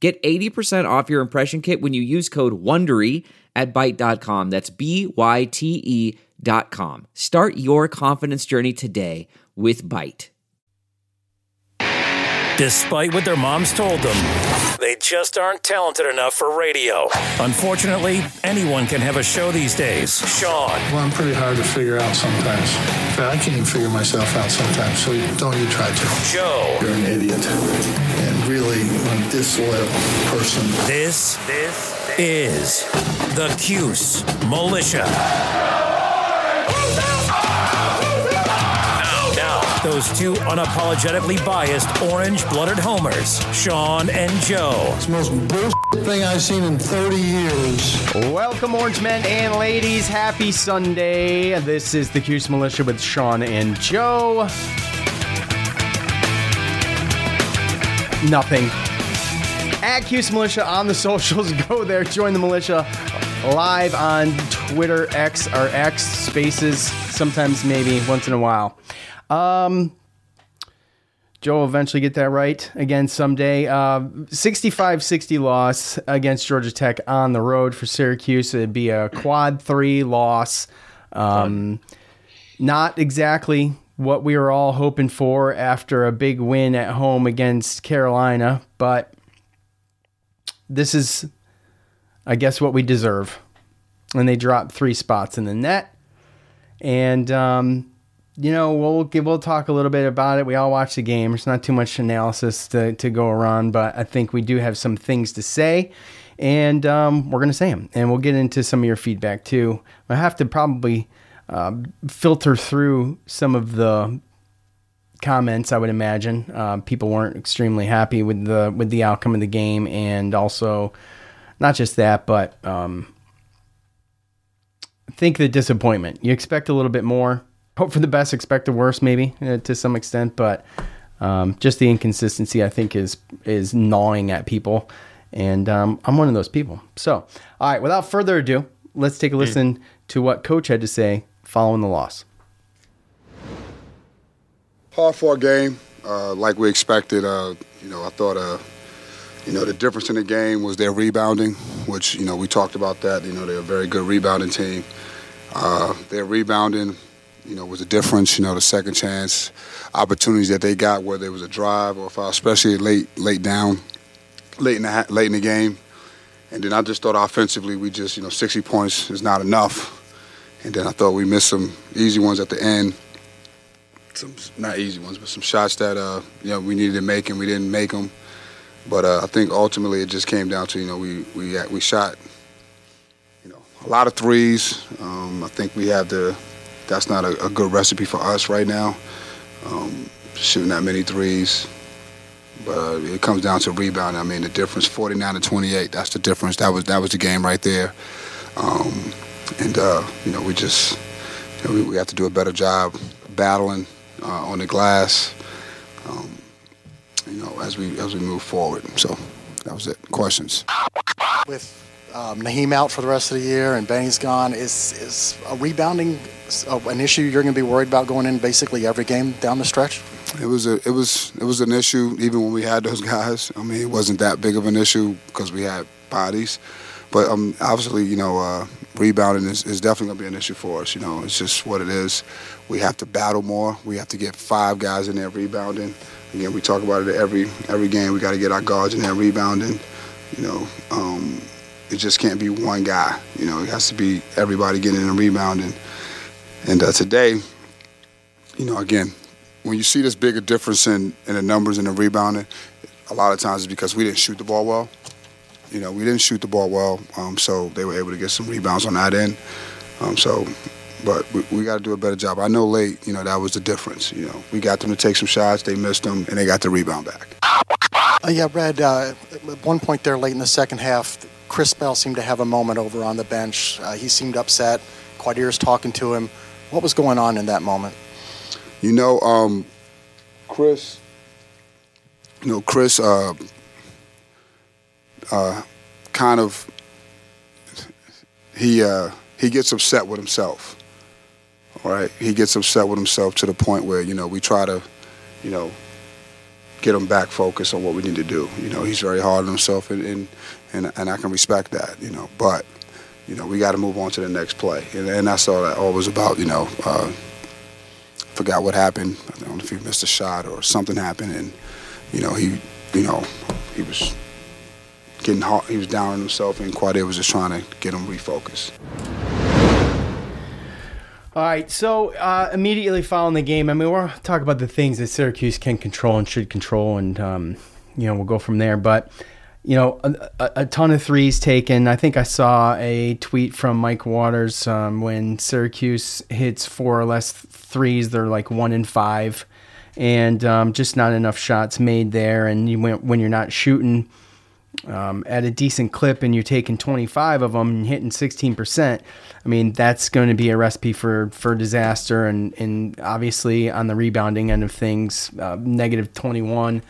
Get 80% off your impression kit when you use code WONDERY at Byte.com. That's B-Y-T-E dot com. Start your confidence journey today with Byte. Despite what their moms told them, they just aren't talented enough for radio. Unfortunately, anyone can have a show these days. Sean, Well, I'm pretty hard to figure out sometimes. In fact, I can't even figure myself out sometimes, so don't you try to. Joe, You're an idiot and really a disloyal person. this, this is the Cuse Militia. Now, now, those two unapologetically biased orange-blooded homers, Sean and Joe. It's the most bullshit thing I've seen in 30 years. Welcome, orange men and ladies. Happy Sunday. This is the Cuse Militia with Sean and Joe. Nothing. At Cuse Militia on the socials. Go there, join the militia. Live on Twitter, X or X Spaces, sometimes maybe once in a while. Um, Joe will eventually get that right again someday. 65 60 loss against Georgia Tech on the road for Syracuse. It'd be a quad three loss. Um, not exactly what we were all hoping for after a big win at home against Carolina, but this is, I guess, what we deserve. And they dropped three spots in the net. And, um, you know, we'll give, we'll talk a little bit about it. We all watch the game. There's not too much analysis to, to go around, but I think we do have some things to say, and um, we're gonna say them, and we'll get into some of your feedback too. I have to probably uh, filter through some of the comments. I would imagine uh, people weren't extremely happy with the with the outcome of the game, and also not just that, but um, think the disappointment. You expect a little bit more. Hope for the best, expect the worst, maybe uh, to some extent, but um, just the inconsistency I think is is gnawing at people, and um, I'm one of those people. So, all right, without further ado, let's take a listen to what Coach had to say following the loss. hard fought game, uh, like we expected. Uh, you know, I thought, uh, you know, the difference in the game was their rebounding, which you know we talked about that. You know, they're a very good rebounding team. Uh, their rebounding, you know, was a difference. You know, the second chance opportunities that they got, whether it was a drive or a foul, especially late, late down, late in the late in the game. And then I just thought offensively, we just, you know, 60 points is not enough. And then I thought we missed some easy ones at the end some not easy ones, but some shots that uh, you know we needed to make and we didn't make them. But uh, I think ultimately it just came down to you know we we we shot you know a lot of threes. Um, I think we have the that's not a, a good recipe for us right now. Um, shooting that many threes. But uh, it comes down to rebounding. I mean, the difference, 49 to 28. That's the difference. That was that was the game right there. Um, and uh, you know, we just you know, we, we have to do a better job battling uh, on the glass. Um, you know, as we as we move forward. So that was it. Questions. with um, Naheem out for the rest of the year and Benny's gone, is is a rebounding uh, an issue you're going to be worried about going in basically every game down the stretch? It was a it was it was an issue even when we had those guys. I mean, it wasn't that big of an issue because we had bodies, but um, obviously, you know, uh, rebounding is, is definitely going to be an issue for us. You know, it's just what it is. We have to battle more. We have to get five guys in there rebounding. Again, we talk about it every every game. We got to get our guards in there rebounding. You know, um, it just can't be one guy. You know, it has to be everybody getting in and rebounding. And uh, today, you know, again, when you see this bigger difference in, in the numbers and the rebounding, a lot of times it's because we didn't shoot the ball well. You know, we didn't shoot the ball well, um, so they were able to get some rebounds on that end. Um, so, but we, we got to do a better job. I know late, you know, that was the difference. You know, we got them to take some shots, they missed them, and they got the rebound back. Uh, yeah, Red. Uh, at one point there, late in the second half, Chris Bell seemed to have a moment over on the bench. Uh, he seemed upset. Quadir's talking to him. What was going on in that moment? You know, um, Chris. You know, Chris. Uh, kind of. He uh, he gets upset with himself. All right, he gets upset with himself to the point where you know we try to, you know, get him back focused on what we need to do. You know, he's very hard on himself, and and and, and I can respect that. You know, but you know we got to move on to the next play, and, and that's all that all was about. You know, uh, forgot what happened. I don't know if he missed a shot or something happened, and you know he, you know, he was getting hard. He was down on himself, and Quadir was just trying to get him refocused. All right, so uh, immediately following the game, I mean, we'll talk about the things that Syracuse can control and should control, and um, you know, we'll go from there. But you know, a, a, a, ton of threes taken. I think I saw a tweet from Mike Waters um, when Syracuse hits four or less threes, they're like one in five, and um, just not enough shots made there. And you went when you're not shooting um, at a decent clip and you're taking 25 of them and hitting 16%, I mean, that's going to be a recipe for, for disaster. And, and obviously, on the rebounding end of things, uh, negative 21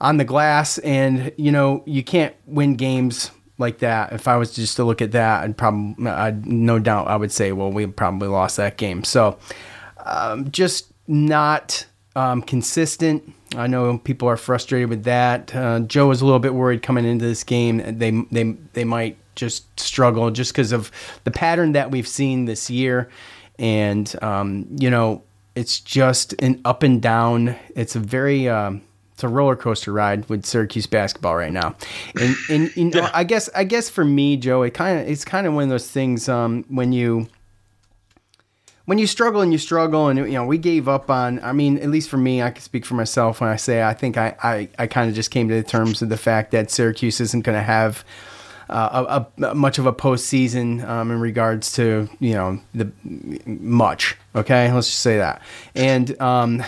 on the glass. And, you know, you can't win games like that. If I was just to look at that, I'd probably, I'd, no doubt, I would say, well, we probably lost that game. So um, just not um, consistent. I know people are frustrated with that. Uh, Joe was a little bit worried coming into this game. They they they might just struggle just because of the pattern that we've seen this year, and um, you know it's just an up and down. It's a very um, it's a roller coaster ride with Syracuse basketball right now, and and you know, I guess I guess for me, Joe, it kind of it's kind of one of those things um, when you when you struggle and you struggle and you know we gave up on i mean at least for me i can speak for myself when i say i think i i, I kind of just came to the terms of the fact that syracuse isn't going to have uh, a, a, much of a postseason um, in regards to you know the much okay? Let's just say that. And um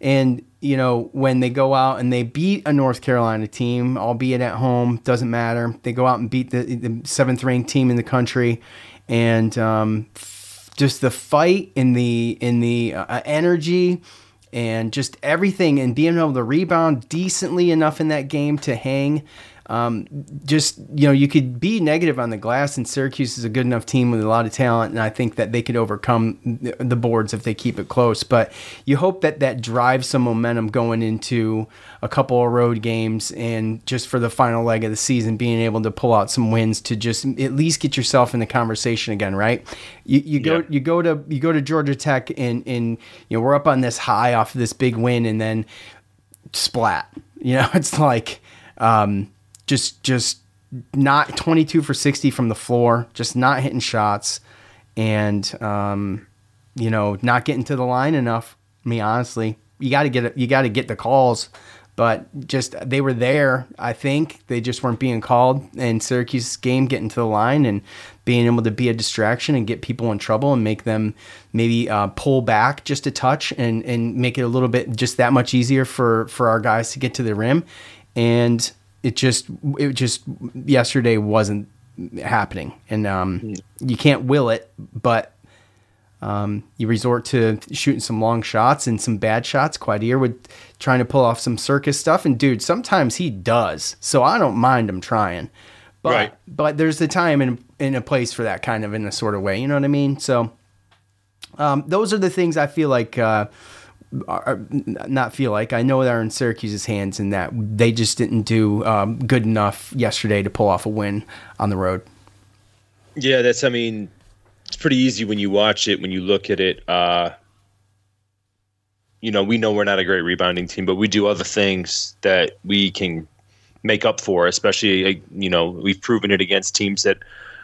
and you know when they go out and they beat a north carolina team albeit at home doesn't matter. They go out and beat the, the seventh ranked team in the country and um just the fight in the in the uh, energy and just everything and being able to rebound decently enough in that game to hang um, just you know you could be negative on the glass and Syracuse is a good enough team with a lot of talent and I think that they could overcome the boards if they keep it close. But you hope that that drives some momentum going into a couple of road games and just for the final leg of the season being able to pull out some wins to just at least get yourself in the conversation again right? You, you go yeah. you go to you go to Georgia Tech and and you know we're up on this high off of this big win and then splat. You know it's like um, just just not 22 for 60 from the floor, just not hitting shots, and um, you know not getting to the line enough. I mean, honestly, you got to get you got to get the calls, but just they were there. I think they just weren't being called. And Syracuse game getting to the line and being able to be a distraction and get people in trouble and make them maybe uh, pull back just a touch and and make it a little bit just that much easier for for our guys to get to the rim. And it just it just yesterday wasn't happening, and um, mm. you can't will it, but um, you resort to shooting some long shots and some bad shots. Quadir with trying to pull off some circus stuff, and dude, sometimes he does. So I don't mind him trying, but right. but there's the time and in a place for that kind of in a sort of way. You know what I mean? So um, those are the things I feel like. Uh, are, not feel like I know they're in Syracuse's hands and that they just didn't do um, good enough yesterday to pull off a win on the road. Yeah, that's. I mean, it's pretty easy when you watch it. When you look at it, uh, you know, we know we're not a great rebounding team, but we do other things that we can make up for. Especially, you know, we've proven it against teams that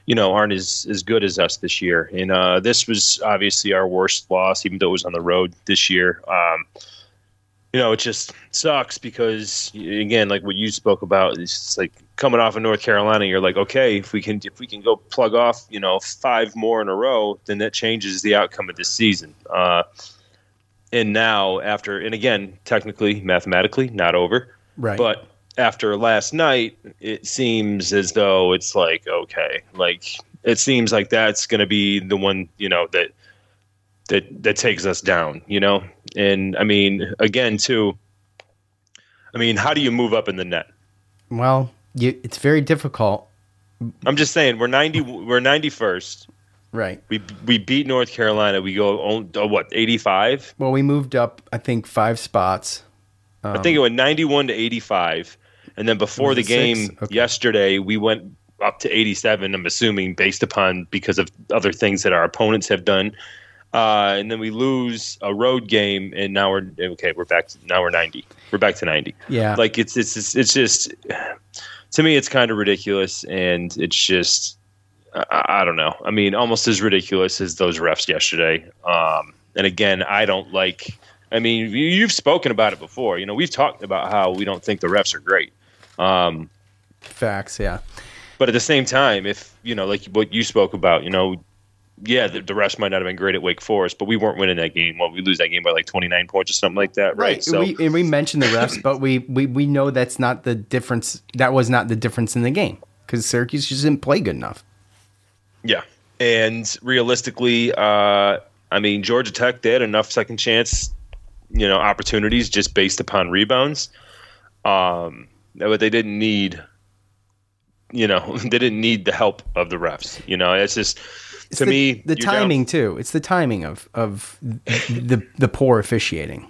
you know, aren't as, as good as us this year. And uh, this was obviously our worst loss, even though it was on the road this year. Um, you know, it just sucks because again, like what you spoke about, it's like coming off of North Carolina. You're like, okay, if we can if we can go plug off, you know, five more in a row, then that changes the outcome of this season. Uh, and now after, and again, technically, mathematically, not over, right? But after last night, it seems as though it's like okay, like it seems like that's going to be the one you know that that that takes us down, you know. And I mean, again, too. I mean, how do you move up in the net? Well, you, it's very difficult. I'm just saying we're 90 we're 91st. Right. We we beat North Carolina. We go on oh, what 85? Well, we moved up I think 5 spots. I think it went 91 to 85. And then before the game? Okay. yesterday, we went up to 87. I'm assuming based upon because of other things that our opponents have done. Uh, and then we lose a road game, and now we're okay. We're back. To, now we're 90. We're back to 90. Yeah. Like it's it's it's, it's just to me, it's kind of ridiculous, and it's just I, I don't know. I mean, almost as ridiculous as those refs yesterday. Um, and again, I don't like. I mean, you- you've spoken about it before. You know, we've talked about how we don't think the refs are great. Um, Facts, yeah. but at the same time, if you know, like what you spoke about, you know, yeah, the, the refs might not have been great at Wake Forest, but we weren't winning that game. Well, we lose that game by like twenty nine points or something like that, right? So we, and we mentioned the refs, but we, we, we know that's not the difference. That was not the difference in the game because Syracuse just didn't play good enough. yeah, and realistically, uh, I mean, Georgia Tech they had enough second chance, you know, opportunities just based upon rebounds. Um, but they didn't need, you know, they didn't need the help of the refs. You know, it's just It's to the, me the you're down- timing too. It's the timing of of the the poor officiating.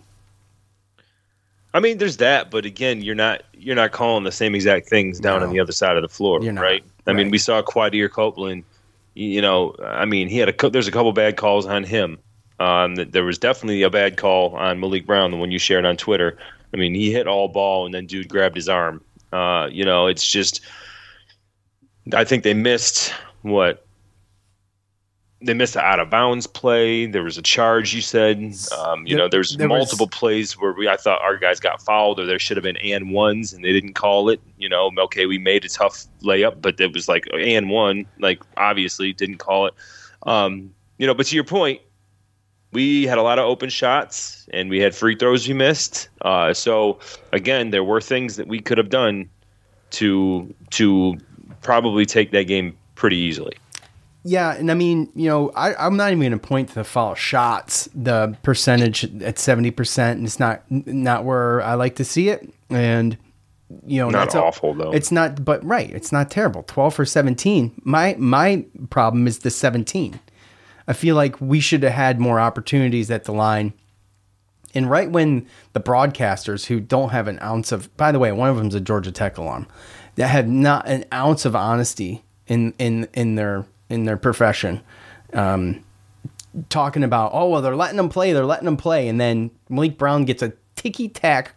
I mean, there's that, but again, you're not you're not calling the same exact things down No. on the other side of the floor, not. right? I mean, we saw Quadir Copeland. You know, I mean, he had a there's a couple bad calls on him. Um, th- there was definitely a bad call on Maliq Brown, the one you shared on Twitter. I mean, he hit all ball and then dude grabbed his arm. Uh, you know, it's just I think they missed what they missed an out of bounds play. There was a charge. You said, um, you There- know, there's there was- multiple plays where we I thought our guys got fouled, or there should have been and ones, and they didn't call it. You know, okay, we made a tough layup, but it was like and one, like obviously didn't call it. Um, you know, but to your point, we had a lot of open shots and we had free throws we missed. Uh, so again, there were things that we could have done to to probably take that game pretty easily. Yeah, and I mean, you know, I, I'm not even going to point to the foul shots, the percentage at seventy percent, and it's not not where I like to see it. And you know, Not that's a- awful, though. It's not, but right, it's not terrible. Twelve for seventeen. My my problem is the seventeen. I feel like we should have had more opportunities at the line. And right when the broadcasters who don't have an ounce of, by the way, one of them's a Georgia Tech alum, that have not an ounce of honesty in in in their in their profession, um, talking about, oh well, they're letting them play, they're letting them play, and then Maliq Brown gets a ticky tack,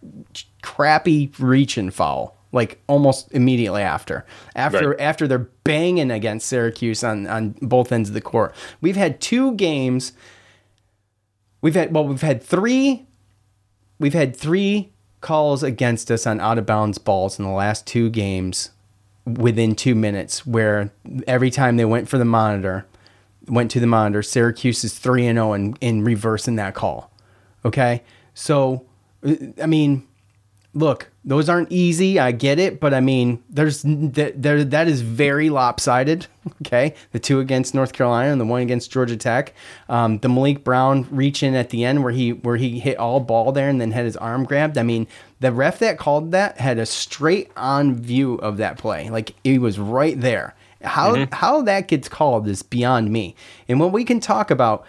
crappy reach and foul, like almost immediately after, after Right. after they're banging against Syracuse on on both ends of the court. We've had two games. We've had well, we've had three. We've had three calls against us on out of bounds balls in the last two games within two minutes. Where every time they went for the monitor, went to the monitor, Syracuse is 3-0 and zero in in reversing that call. Okay, so I mean, look, those aren't easy. I get it, but I mean, there's that there that is very lopsided. Okay, the two against North Carolina and the one against Georgia Tech. Um, the Maliq Brown reach in at the end where he where he hit all ball there and then had his arm grabbed. I mean, the ref that called that had a straight on view of that play, like he was right there. How how that gets called is beyond me. And when we can talk about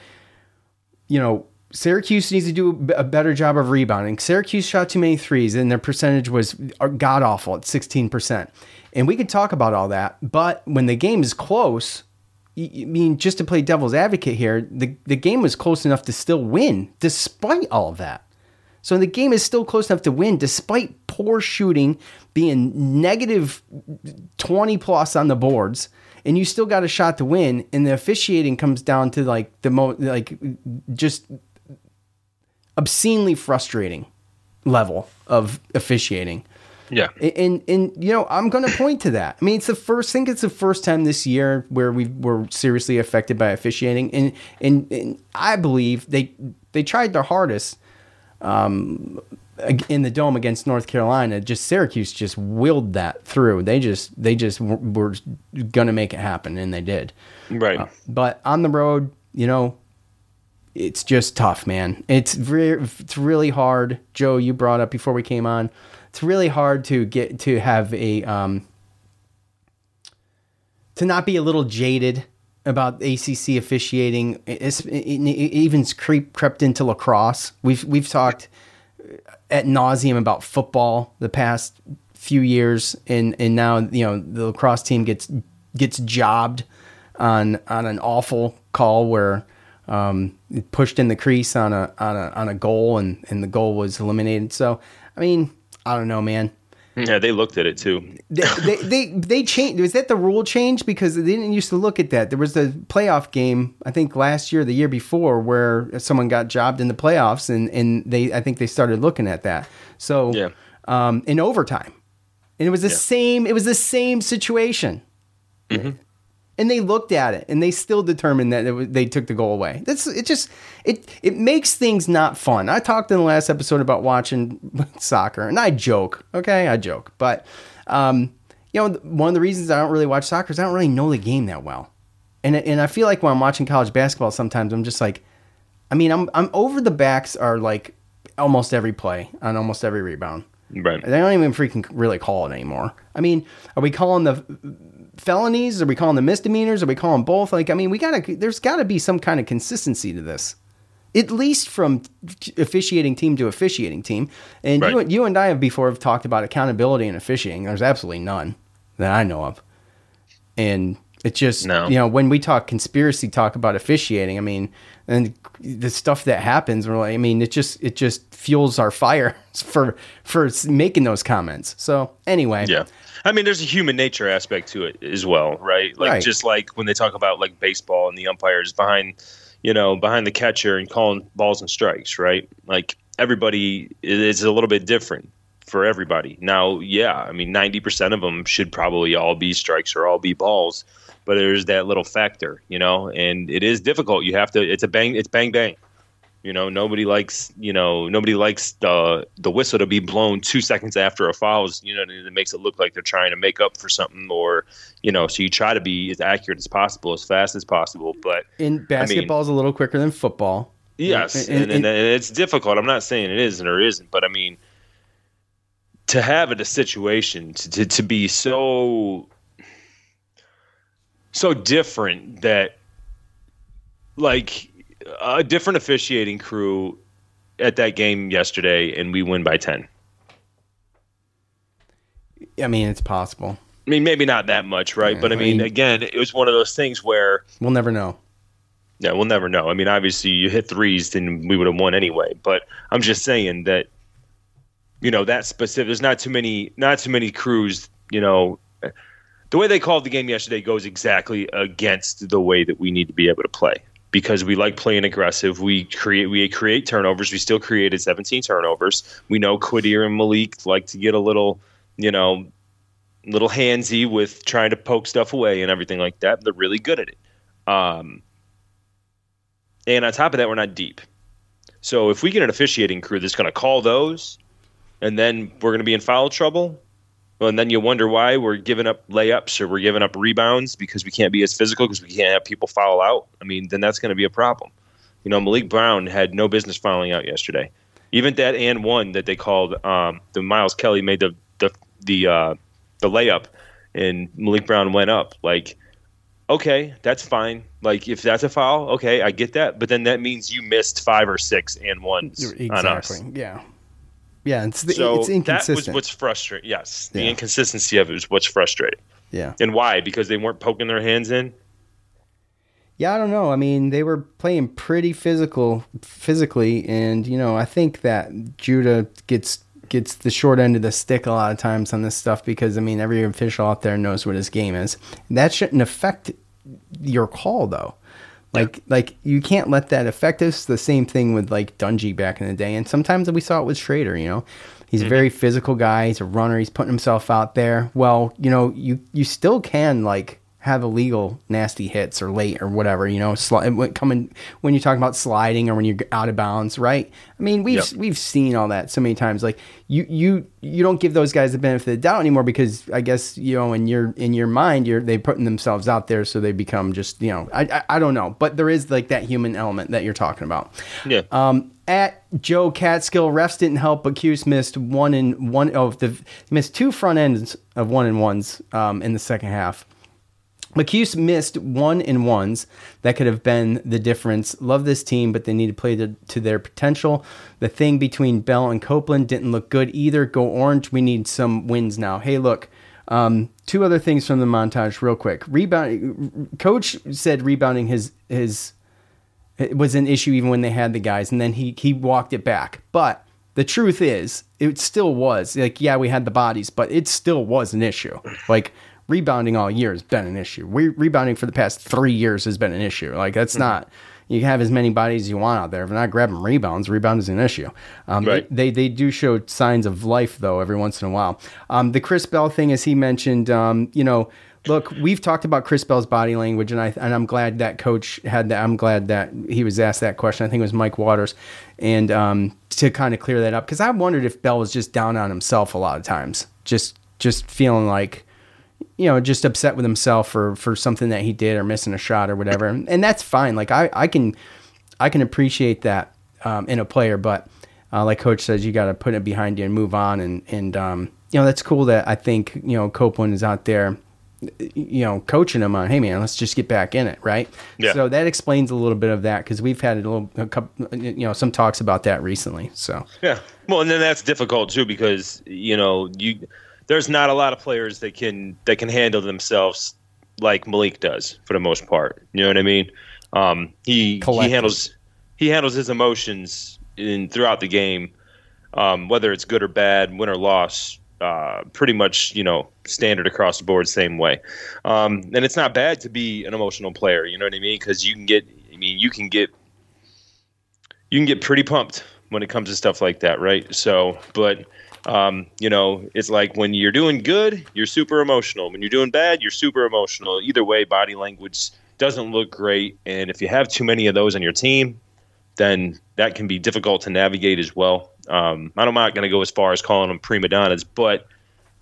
you know, Syracuse needs to do a better job of rebounding. Syracuse shot too many threes, and their percentage was uh, god awful at 16%. And we could talk about all that, but when the game is close, I mean, just to play devil's advocate here, the, the game was close enough to still win despite all of that. So the game is still close enough to win despite poor shooting, being negative 20 plus on the boards, and you still got a shot to win. And the officiating comes down to like the mo like just obscenely frustrating level of officiating. Yeah. And and you know, I'm going to point to that. I mean, it's the first. I think it's the first time this year where we were seriously affected by officiating, and and, and I believe they they tried their hardest. Um, in the dome against North Carolina, just Syracuse just willed that through. They just they just were gonna make it happen, and they did. Right. But on the road, you know, it's just tough, man. It's re- it's really hard. Joe, you brought up before we came on. It's really hard to get to have a um, to not be a little jaded about ACC officiating. It's, it, it even creep crept into lacrosse. We've we've talked at nauseum about football the past few years, and and now you know the lacrosse team gets gets jobbed on on an awful call where um, pushed in the crease on a on a on a goal, and and the goal was eliminated. So I mean, I don't know, man. Yeah, they looked at it too. They they they, they changed. Was that the rule change? Because they didn't used to look at that. There was the playoff game, I think last year, the year before, where someone got jobbed in the playoffs, and and they I think they started looking at that. So Yeah. um, in overtime, and it was the same. It was the same situation. And they looked at it, and they still determined that it they took the goal away. That's it. Just it it makes things not fun. I talked in the last episode about watching soccer, and I joke. Okay, I joke, but um, you know, one of the reasons I don't really watch soccer is I don't really know the game that well, and and I feel like when I'm watching college basketball, sometimes I'm just like, I mean, I'm I'm over the backs are like almost every play on almost every rebound. Right. They don't even freaking really call it anymore. I mean, are we calling the felonies? Are we calling the misdemeanors? Are we calling them both? Like, I mean, we gotta. There's got to be some kind of consistency to this, at least from officiating team to officiating team. And you, Right. you and I have before have talked about accountability in officiating. There's absolutely none that I know of, and it's just No. you know when we talk conspiracy talk about officiating. I mean, and the stuff that happens, like, I mean, it just it just fuels our fire for for making those comments. So anyway, Yeah. I mean, there's a human nature aspect to it as well, right? Like Right. just like when they talk about like baseball and the umpires behind, you know, behind the catcher and calling balls and strikes, right? Like everybody is a little bit different for everybody. Now, yeah, I mean, 90% of them should probably all be strikes or all be balls, but there's that little factor, you know, and it is difficult. You have to, it's a bang, it's bang bang. You know, nobody likes you know nobody likes the the whistle to be blown two seconds after a foul. Is, You know, it makes it look like they're trying to make up for something, or you know, so you try to be as accurate as possible, as fast as possible. But in basketball is a little quicker than football. yes, And- and, and- and, it's difficult. I'm not saying it isn't or isn't, but I mean, to have it a situation to, to to be so so different that like a different officiating crew at that game yesterday and we win by 10 I mean, it's possible. i mean maybe not that much right? But i I mean mean- again it was one of those things where We'll never know. yeah we'll never know. I mean obviously you hit threes then we would have won anyway. But i'm just saying that you know that specific there's not too many not too many crews you know the way they called the game yesterday goes exactly against the way that we need to be able to play because we like playing aggressive. We create we create turnovers. We still created 17 turnovers. We know Quadir and Maliq like to get a little, you know, little handsy with trying to poke stuff away and everything like that. They're really good at it. Um, and on top of that, we're not deep. So if we get an officiating crew that's going to call those, and then we're going to be in foul trouble, well, and then you wonder why we're giving up layups or we're giving up rebounds because we can't be as physical because we can't have people foul out. I mean, then that's going to be a problem. You know, Maliq Brown had no business fouling out yesterday. Even that and one that they called um, the Miles Kelly made the the the uh, the layup, and Maliq Brown went up. Like, okay, that's fine. Like, if that's a foul, okay, I get that. But then that means you missed five or six and ones on us. Exactly. Yeah. Yeah. It's the, So it's that was what's frustrating. Yes, the Yeah. inconsistency of it was what's frustrating. yeah. And why? Because they weren't poking their hands in. Yeah, I don't know. I mean, they were playing pretty physical physically and you know, I think that Judah gets gets the short end of the stick a lot of times on this stuff because I mean, every official out there knows what his game is. That shouldn't affect your call though. Like like you can't let that affect us. The same thing with like Dungey back in the day and sometimes we saw it with Shrader, you know. He's a mm-hmm. very physical guy, he's a runner, he's putting himself out there. Well, you know, you you still can like have illegal nasty hits or late or whatever, you know, sli- coming when you're talking about sliding or when you're out of bounds, right? I mean, we've Yep. we've seen all that so many times. Like you you you don't give those guys the benefit of the doubt anymore because I guess you know in your in your mind you're they putting themselves out there so they become just you know I I, I don't know, but there is like that human element that you're talking about. Yeah. Um, at Joe Catskill, refs didn't help, but Cuse missed one in one of the missed two front ends of one and ones um, in the second half. McCuse missed one in ones that could have been the difference. Love this team, but they need to play to, to their potential. The thing between Bell and Copeland didn't look good either. Go orange. We need some wins now. Hey, look. Um, two other things from the montage, real quick. Rebound. Coach said rebounding his his was an issue even when they had the guys, and then he he walked it back. But the truth is, it still was like yeah, we had the bodies, but it still was an issue. Like rebounding all year has been an issue. Re- rebounding for the past three years has been an issue. Like that's not. You can have as many bodies as you want out there. If you're not grabbing rebounds, rebound is an issue. Um, Right. they, they they do show signs of life though every once in a while. Um, the Chris Bell thing, as he mentioned, um, you know, look, we've talked about Chris Bell's body language, and I and I'm glad that coach had that. I'm glad that he was asked that question. I think it was Mike Waters, and um, to kind of clear that up because I wondered if Bell was just down on himself a lot of times, just just feeling like you know, just upset with himself for for something that he did or missing a shot or whatever, and that's fine. Like I I can I can appreciate that um, in a player, but uh, like Coach says, you got to put it behind you and move on. And and um, you know that's cool that I think you know Copeland is out there, you know, coaching him on, hey man, let's just get back in it, right? Yeah. So that explains a little bit of that because we've had a little, a couple, you know, some talks about that recently. So Yeah. Well, and then that's difficult too because you know you there's not a lot of players that can that can handle themselves like Maliq does for the most part. You know what I mean? Um, he he handles he handles his emotions in throughout the game, um, whether it's good or bad, win or loss. Uh, pretty much, you know, standard across the board, same way. Um, and it's not bad to be an emotional player. You know what I mean? Because you can get, I mean, you can get you can get pretty pumped when it comes to stuff like that, right? So, but um, you know, it's like when you're doing good, you're super emotional. When you're doing bad, you're super emotional. Either way, body language doesn't look great, and if you have too many of those on your team, then that can be difficult to navigate as well. Um, I'm not going to go as far as calling them prima donnas, but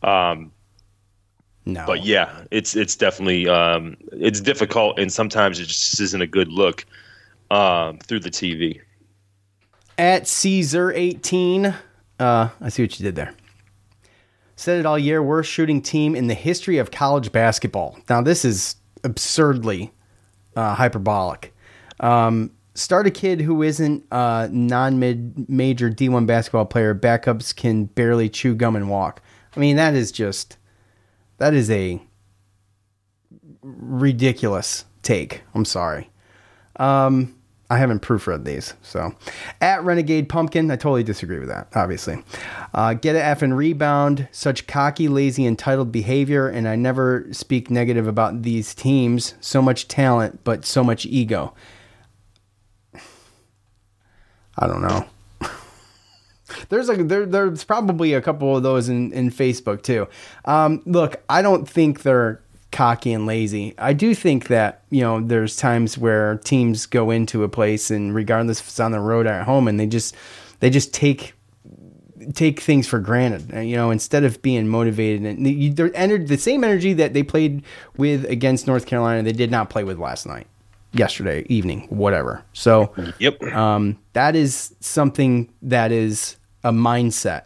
um, no, but yeah, it's it's definitely um, it's difficult, and sometimes it just isn't a good look um, through the TV. at Caesar 18. Uh, I see what you did there. Said it all year, worst shooting team in the history of college basketball. Now, this is absurdly uh, hyperbolic. Um, start a kid who isn't a non mid major D1 basketball player. Backups can barely chew gum and walk. I mean, that is just, that is a ridiculous take. I'm sorry. Um, I haven't proofread these. So, at Renegade Pumpkin, I totally disagree with that, obviously. Uh, get a F and rebound. Such cocky, lazy, entitled behavior, and I never speak negative about these teams. So much talent, but so much ego. I don't know. There's like there, there's probably a couple of those in, in Facebook too. Um, look, I don't think they're cocky and lazy. I do think that you know there's times where teams go into a place and regardless if it's on the road or at home, and they just they just take take things for granted. uh, You know, instead of being motivated and they're entered the same energy that they played with against North Carolina, they did not play with last night, yesterday evening, whatever. So Yep. um, that is something that is a mindset.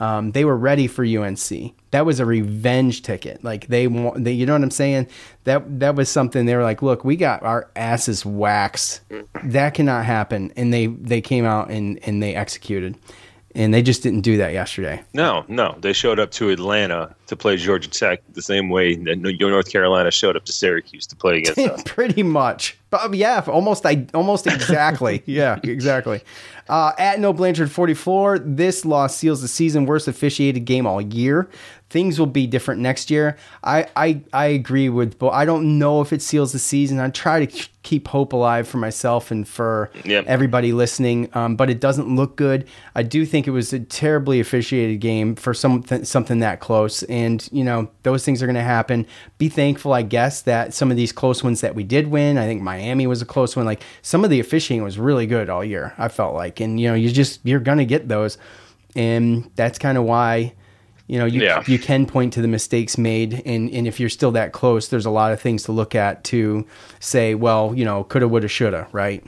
Um, they were ready for UNC. That was a revenge ticket. Like they, wa- they, you know what I'm saying? That that was something they were like, look, we got our asses waxed. That cannot happen. And they they came out and and they executed, and they just didn't do that yesterday. No, no. They showed up to Atlanta to play Georgia Tech the same way that North Carolina showed up to Syracuse to play against us. Pretty much. But yeah, almost I almost exactly. yeah, exactly. Uh, at No Blanchard 44, this loss seals the season worst officiated game all year. Things will be different next year. I I, I agree with, but I don't know if it seals the season. I try to keep hope alive for myself and for Yep. everybody listening. Um, but it doesn't look good. I do think it was a terribly officiated game for something something that close, and you know those things are going to happen. Be thankful, I guess, that some of these close ones that we did win. I think Miami was a close one. Like some of the officiating was really good all year. I felt like, and you know, you just you're going to get those, and that's kind of why. You know, you, Yeah. you can point to the mistakes made, and, and if you're still that close, there's a lot of things to look at to say, well, you know, coulda, woulda, shoulda, right?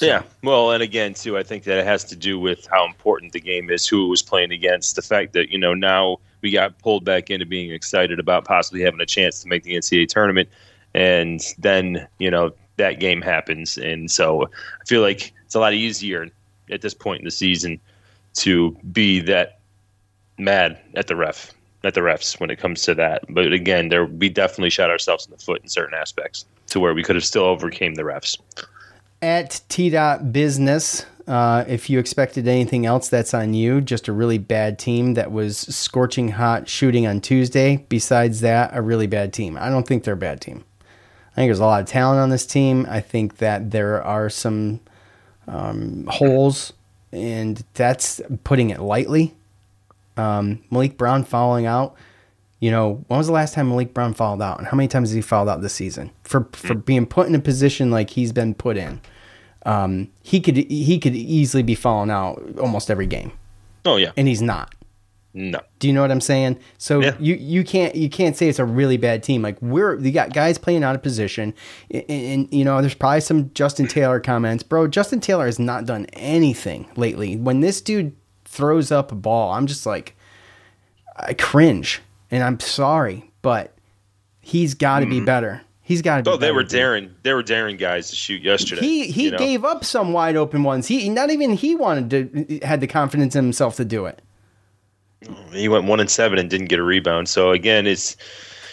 Yeah. Well, and again, too, I think that it has to do with how important the game is, who it was playing against, the fact that, you know, now we got pulled back into being excited about possibly having a chance to make the NCAA tournament. And then, you know, that game happens. And so I feel like it's a lot easier at this point in the season to be that mad at the ref, at the refs when it comes to that. But again, there we definitely shot ourselves in the foot in certain aspects to where we could have still overcame the refs. at T dot business. Uh, if you expected anything else, that's on you. Just a really bad team that was scorching hot shooting on Tuesday. Besides that, a really bad team. I don't think they're a bad team. I think there's a lot of talent on this team. I think that there are some um, holes, and that's putting it lightly. Um, Maliq Brown falling out. You know, when was the last time Maliq Brown fouled out, and how many times has he fouled out this season for for being put in a position like he's been put in? Um, he could he could easily be falling out almost every game, Oh yeah. and he's not. No. Do you know what I'm saying? So Yeah. you you can't you can't say it's a really bad team. Like we're you got guys playing out of position, and, and you know there's probably some Justin Taylor comments, bro. Justin Taylor has not done anything lately. When this dude throws up a ball, I'm just like, I cringe, and I'm sorry, but he's got to be mm-hmm. better. He's got to be. Oh, they better, were daring. They were daring guys to shoot yesterday. He he you know? gave up some wide open ones. He not even he wanted to had the confidence in himself to do it. He went one and seven and didn't get a rebound. So again, it's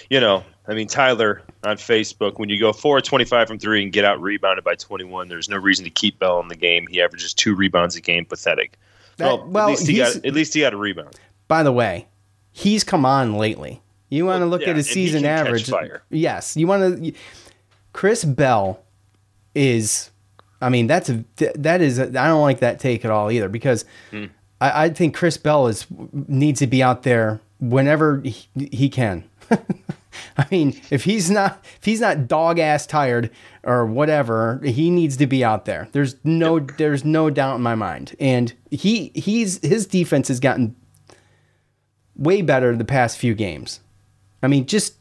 you know, I mean Tyler on Facebook. When you go four twenty five from three and get out rebounded by twenty one, there's no reason to keep Bell in the game. He averages two rebounds a game. Pathetic. That- well, well, at least he got at least he got a rebound. By the way, he's come on lately. You want to look yeah, at his season average? Yes, you want to. Chris Bell is. I mean, that's a that is. I don't like that take at all either because Hmm. I, I think Chris Bell is needs to be out there whenever he, he can. I mean, if he's not if he's not dog ass tired or whatever, he needs to be out there. There's no there's no doubt in my mind. And he he's his defense has gotten way better the past few games. I mean, just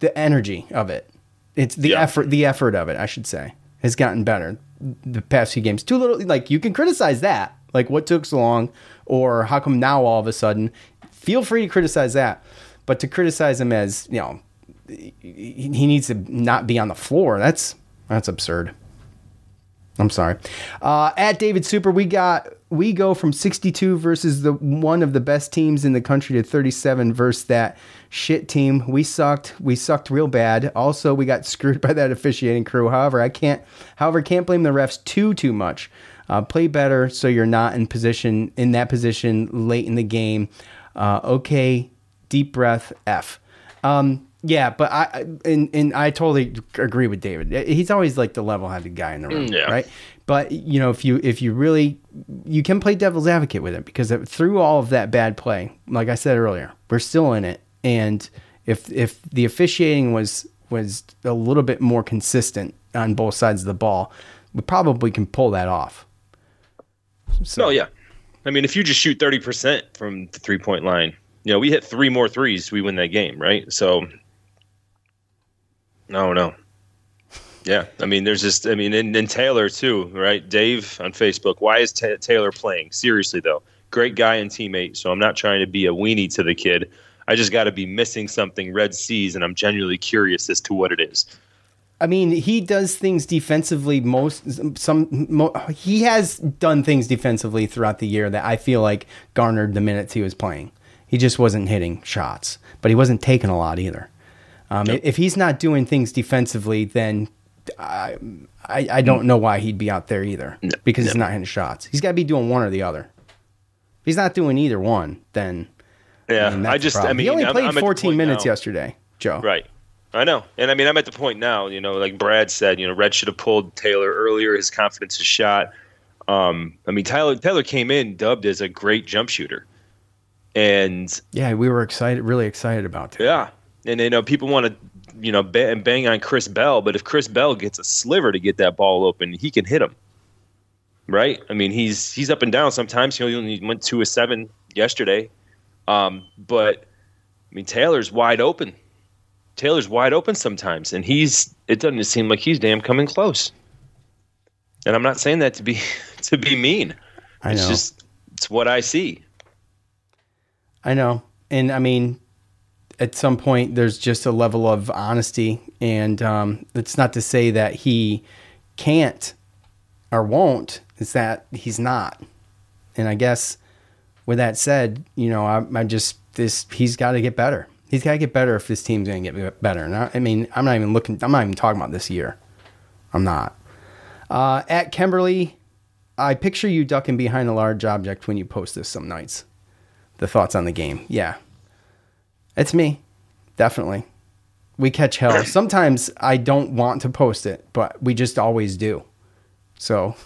the energy of it. It's the Yeah. effort the effort of it, I should say, has gotten better the past few games. Too little like you can criticize that. Like what took so long or how come now all of a sudden? Feel free to criticize that. But to criticize him as, you know, he needs to not be on the floor. That's that's absurd. I'm sorry. Uh, at David Super, we got we go from 62 versus the one of the best teams in the country to 37 versus that shit team. We sucked. We sucked real bad. Also, we got screwed by that officiating crew. However, I can't. However, can't blame the refs too too much. Uh, play better so you're not in position in that position late in the game. Uh, okay, deep breath. F. Um, yeah, but I and and I totally agree with David. He's always like the level-headed guy in the room, Mm, yeah. right? But you know, if you if you really you can play devil's advocate with it because through all of that bad play, like I said earlier, we're still in it. And if if the officiating was was a little bit more consistent on both sides of the ball, we probably can pull that off. So yeah. I mean, if you just shoot thirty percent from the three point line, you know, we hit three more threes, we win that game, right? So, no, no. Yeah, I mean, there's just, I mean, and, and Taylor too, right? Dave on Facebook. Why is Ta Taylor playing? Seriously though, great guy and teammate. So I'm not trying to be a weenie to the kid. I just got to be missing something Red sees, and I'm genuinely curious as to what it is. I mean, he does things defensively. Most some mo, he has done things defensively throughout the year that I feel like garnered the minutes he was playing. He just wasn't hitting shots, but he wasn't taking a lot either. Um, If he's not doing things defensively, then I, I, I don't know why he'd be out there either because he's not hitting shots. He's got to be doing one or the other. If he's not doing either one, then Yeah, I, mean, I just, I mean, he only I'm- played I'm 14 minutes now- yesterday, Joe. Right. I know. And I mean, I'm at the point now, you know, like Brad said, you know, Red should have pulled Taylor earlier. His confidence is shot. Um, I mean, Tyler Taylor came in dubbed as a great jump shooter. And Yeah, we were excited, really excited about that. yeah, and you know, people want to, you know, bang, bang on Chris Bell, but if Chris Bell gets a sliver to get that ball open, he can hit him. Right? I mean, he's he's up and down sometimes. You know, He only went two a seven yesterday. Um, but I mean, Taylor's wide open. Taylor's wide open sometimes, and he's it doesn't seem like he's damn coming close. And I'm not saying that to be to be mean. I it's know. just it's what I see. I know. And I mean, at some point, there's just a level of honesty. And um, it's not to say that he can't or won't, it's that he's not. And I guess with that said, you know, I, I just, this, he's got to get better. He's got to get better if this team's going to get better. And I, I mean, I'm not even looking, I'm not even talking about this year. I'm not. Uh, at Kimberly, I picture you ducking behind a large object when you post this some nights the thoughts on the game. Yeah. It's me. Definitely. We catch hell. Sometimes I don't want to post it, but we just always do. So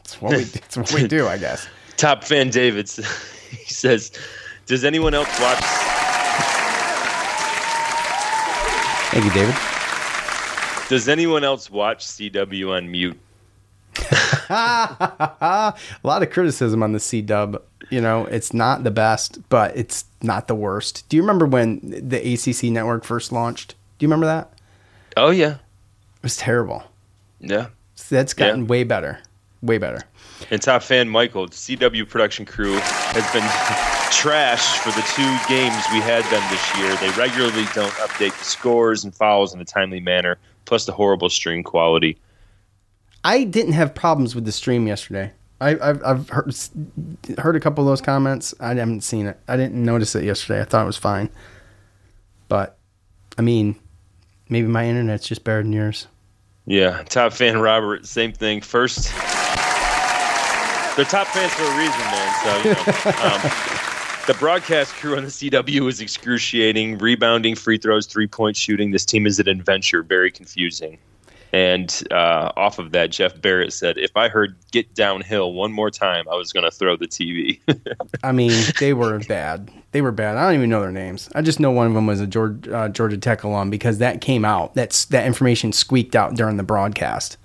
it's what we, it's what we do, I guess. Top fan David he says, "Does anyone else watch? Thank you, David. Does anyone else watch CW on mute?" a lot of criticism on the C dub. You know, it's not the best, but it's not the worst. Do you remember when the ACC network first launched? Do you remember that? Oh yeah, It was terrible. yeah. That's gotten Yeah. way better. Way better. And top fan Michael, the CW production crew has been trashed for the two games we had them this year. They regularly don't update the scores and fouls in a timely manner, plus the horrible stream quality. I didn't have problems with the stream yesterday. I, I've, I've heard, heard a couple of those comments. I haven't seen it. I didn't notice it yesterday. I thought it was fine. But, I mean, maybe my internet's just better than yours. Yeah, top fan Robert, same thing. First, they're top fans for a reason, man. So you know, um, the broadcast crew on the CW is excruciating. Rebounding, free throws, three point shooting. This team is an adventure. Very confusing. And uh, off of that, Jeff Barrett said, "If I heard get downhill one more time, I was going to throw the TV." I mean, they were bad. They were bad. I don't even know their names. I just know one of them was a Georgia, uh, Georgia Tech alum because that came out. That's that information squeaked out during the broadcast.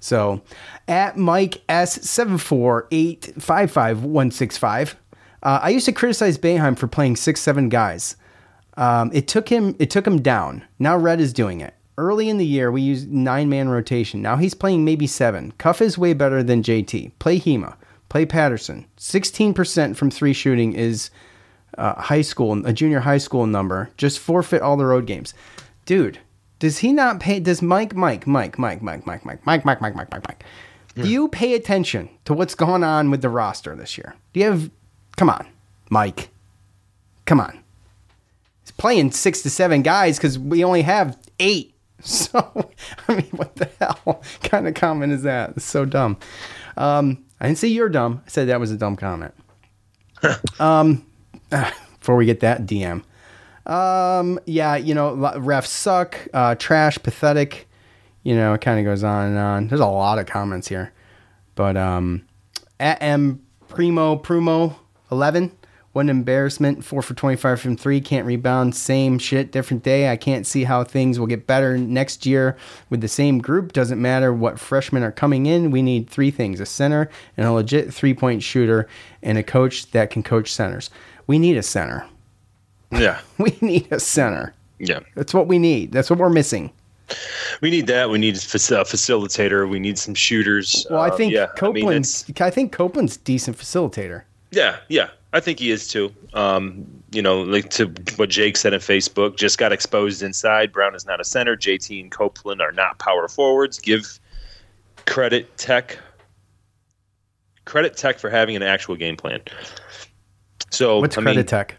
So, at Mike S seven four eight five five one six five, uh, I used to criticize Boeheim for playing six seven guys. Um, it took him it took him down. Now Red is doing it. Early in the year, we used nine man rotation. Now he's playing maybe seven. Cuffe is way better than JT. Play Hima. Play Patterson. Sixteen percent from three shooting is uh, high school, a junior high school number. Just forfeit all the road games, dude. Does he not pay? Does Mike, Mike, Mike, Mike, Mike, Mike, Mike, Mike, Mike, Mike, Mike, Mike, Mike? Do you pay attention to what's going on with the roster this year? Do you have? Come on, Mike. Come on. He's playing six to seven guys because we only have eight. So, I mean, what the hell kind of comment is that? It's so dumb. Um, I didn't say you're dumb. I said that was a dumb comment. um, before we get that DM. Um, yeah, you know, refs suck, uh, trash, pathetic. You know, it kind of goes on and on. There's a lot of comments here, but um, at M Primo Prumo eleven. What an embarrassment. Four for 25 from three. Can't rebound. Same shit, different day. I can't see how things will get better next year with the same group. Doesn't matter what freshmen are coming in. We need three things a center and a legit three point shooter and a coach that can coach centers. We need a center. yeah, We need a center. yeah. That's what we need. That's what we're missing. We need that. We need a facilitator. We need some shooters. Well, I Uh, think yeah, I mean, Copeland's. I think Copeland's decent facilitator. Yeah, yeah, I think he is too. Um, you know, like to what Jake said on Facebook, just got exposed inside. Brown is not a center. JT and Copeland are not power forwards. Give credit Tech credit Tech for having an actual game plan. So What's I Credit mean, Tech?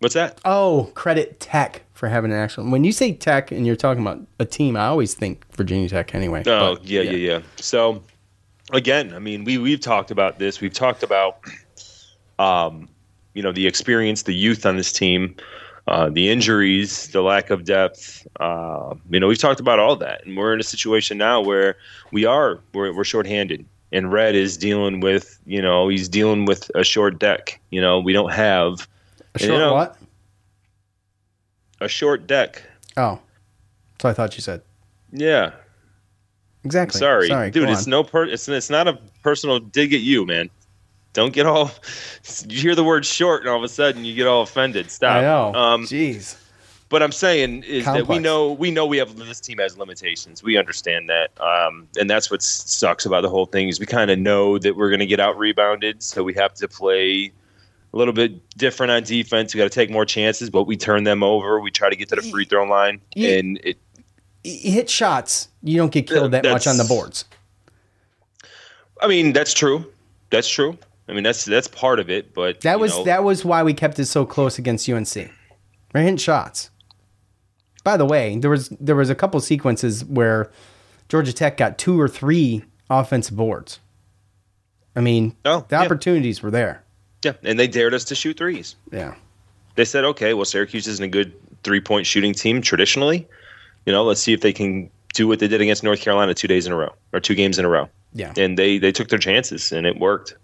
What's that? Oh, Credit Tech for having an actual. When you say Tech and you're talking about a team, I always think Virginia Tech anyway. Oh But, yeah, yeah, yeah. So again, I mean, we we've talked about this. We've talked about, um, you know, the experience, the youth on this team, uh, the injuries, the lack of depth. Uh, you know, we've talked about all that, and we're in a situation now where we are we're we're shorthanded. And Red is dealing with, you know, he's dealing with a short deck. You know, we don't have A short you know, what? A short deck. Oh, so I thought you said Yeah, exactly. Sorry, Sorry, dude. It's on. no per. It's it's not a personal dig at you, man. Don't get all. You hear the word short, and all of a sudden you get all offended. Stop. I know. Um, Jeez. but I'm saying is that we know we know we have this team has limitations. We understand that, um, and that's what sucks about the whole thing is we kind of know that we're going to get out rebounded, so we have to play a little bit different on defense. We got to take more chances, but we turn them over. We try to get to the free throw line, Yeah. and it You hit shots, you don't get killed that much on the boards. I mean, that's true. That's true. I mean, that's that's part of it. But That was know, that was why we kept it so close against UNC. We're hitting shots. By the way, there was there was a couple sequences where Georgia Tech got two or three offensive boards. I mean, Oh, the yeah. opportunities were there. Yeah, and they dared us to shoot threes. Yeah. They said, okay, well, Syracuse isn't a good three point shooting team traditionally. You know, let's see if they can do what they did against North Carolina two days in a row or two games in a row. Yeah. And they they took their chances and it worked.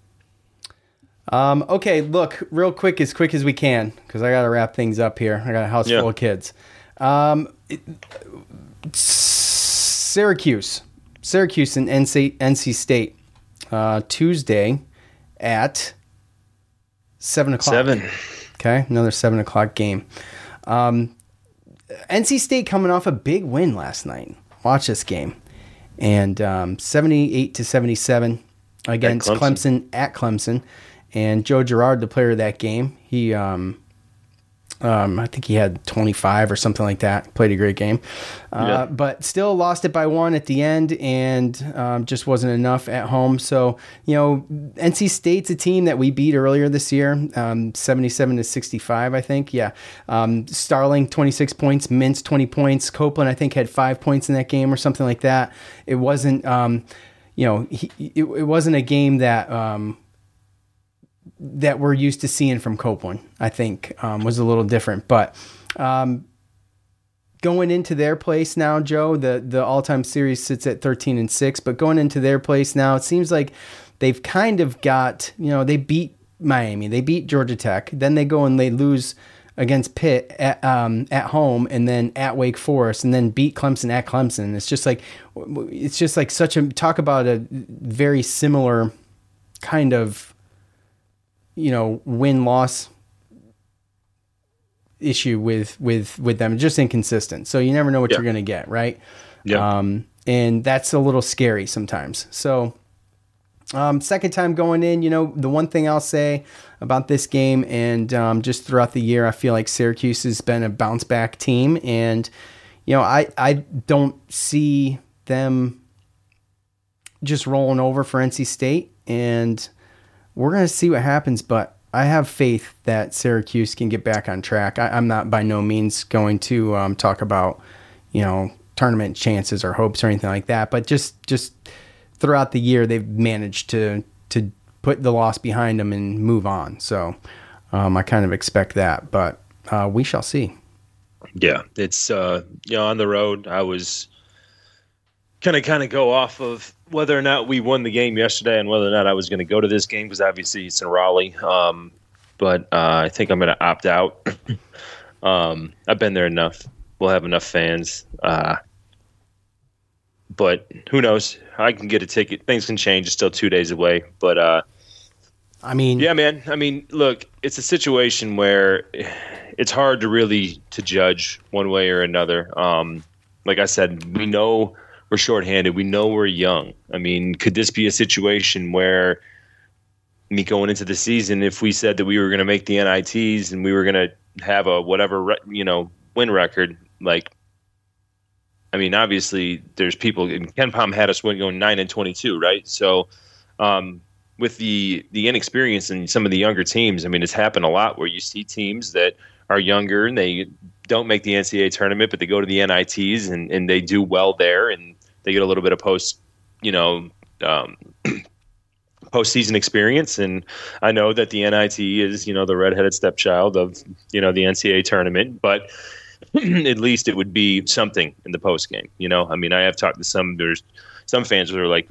Um, okay, look, real quick, as quick as we can, because I got to wrap things up here. I got a house Yeah. full of kids. Um, it- Syracuse, Syracuse and NC, NC State, uh, Tuesday at seven o'clock. Seven. Okay, another seven o'clock game. Um, NC State coming off a big win last night. Watch this game, and um, seventy-eight to seventy-seven against Clemson. Clemson. at Clemson, and Joe Girard, the player of that game, he um, um, I think he had 25 or something like that. Played a great game, uh, Yeah. but still lost it by one at the end, and um, just wasn't enough at home. So you know, NC State's a team that we beat earlier this year, um, 77 to 65, I think. Yeah, um, Starling 26 points, Mintz 20 points, Copeland I think had five points in that game or something like that. It wasn't. Um, you know, he, it, it wasn't a game that um, that we're used to seeing from Copeland, I think, um, was a little different. But um, going into their place now, Joe, the the all time series sits at thirteen and six. But going into their place now, it seems like they've kind of got you know they beat Miami, they beat Georgia Tech, then they go and they lose against Pitt at um, at home, and then at Wake Forest, and then beat Clemson at Clemson. It's just like it's just like such a talk about a very similar kind of you know win loss issue with with with them just inconsistent so you never know what Yeah. you're going to get right Yeah. um and that's a little scary sometimes so um, second time going in, you know, the one thing I'll say about this game and um, just throughout the year, I feel like Syracuse has been a bounce back team. And, you know, I, I don't see them just rolling over for NC State. And we're going to see what happens. But I have faith that Syracuse can get back on track. I, I'm not by no means going to um, talk about, you know, tournament chances or hopes or anything like that. But just, just, throughout the year they've managed to to put the loss behind them and move on. So um, I kind of expect that, but uh, we shall see. Yeah, it's uh, you know on the road. I was kind of kind of go off of whether or not we won the game yesterday and whether or not I was going to go to this game because obviously it's in Raleigh. Um, but uh, I think I'm going to opt out. um, I've been there enough. We'll have enough fans. Uh, but who knows? I can get a ticket. Things can change. It's still two days away. But uh, I mean, yeah, man. I mean, look, it's a situation where it's hard to really to judge one way or another. Um, like I said, we know we're shorthanded. We know we're young. I mean, could this be a situation where me going into the season, if we said that we were going to make the NITs and we were going to have a whatever you know win record, like I mean, obviously, there's people. KenPom had us win going nine and twenty-two, right? So, um, with the the inexperience in some of the younger teams, I mean, it's happened a lot where you see teams that are younger and they don't make the NCAA tournament, but they go to the NITs and, and they do well there, and they get a little bit of post, you know, um, postseason experience. And I know that the NIT is, you know, the redheaded stepchild of, you know, the NCAA tournament, but at least it would be something in the post game. You know, I mean, I have talked to some there's some fans that are like,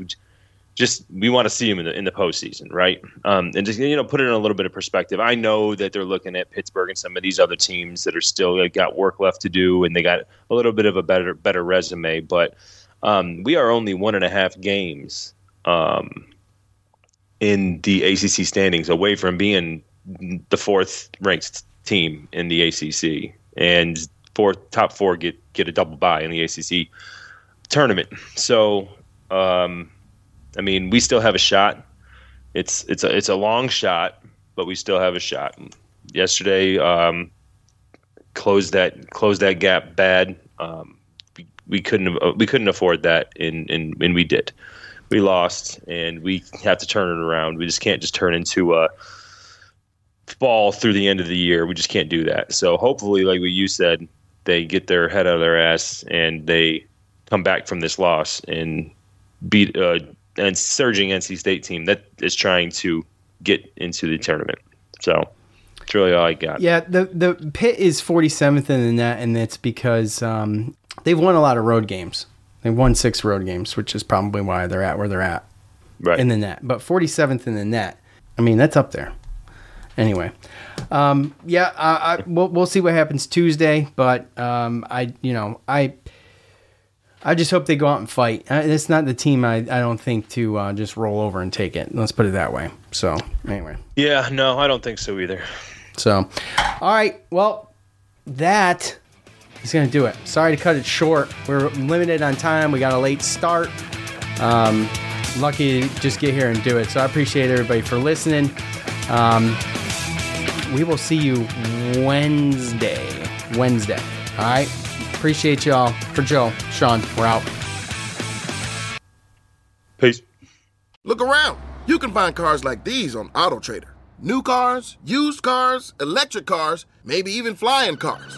just we want to see him in the in the postseason, right? Um, and just you know, put it in a little bit of perspective. I know that they're looking at Pittsburgh and some of these other teams that are still like, got work left to do, and they got a little bit of a better better resume. But um, we are only one and a half games um, in the ACC standings away from being the fourth ranked team in the ACC, and four top four get get a double bye in the ACC tournament. So. Um, I mean, we still have a shot. It's it's a it's a long shot, but we still have a shot. Yesterday, um, closed that closed that gap bad. Um, we, couldn't we couldn't afford that, and, and and we did. We lost, and we have to turn it around. We just can't just turn into a fall through the end of the year. We just can't do that. So hopefully, like what you said, they get their head out of their ass and they come back from this loss and beat uh, and surging NC State team that is trying to get into the tournament. So that's really all I got. Yeah, the the Pitt is 47th in the net, and it's because um, they've won a lot of road games. They won six road games, which is probably why they're at where they're at right. in the net. But 47th in the net, I mean, that's up there. Anyway, um, yeah, I, I, we'll, we'll see what happens Tuesday. But um, I, you know, I I just hope they go out and fight. It's not the team I, I don't think to uh, just roll over and take it. Let's put it that way. So anyway. Yeah, no, I don't think so either. So, all right. Well, that is going to do it. Sorry to cut it short. We're limited on time. We got a late start. Um, lucky to just get here and do it. So I appreciate everybody for listening. Um, we will see you Wednesday. Wednesday. All right. Appreciate y'all. For Joe, Sean, we're out. Peace. Look around. You can find cars like these on AutoTrader. New cars, used cars, electric cars, maybe even flying cars.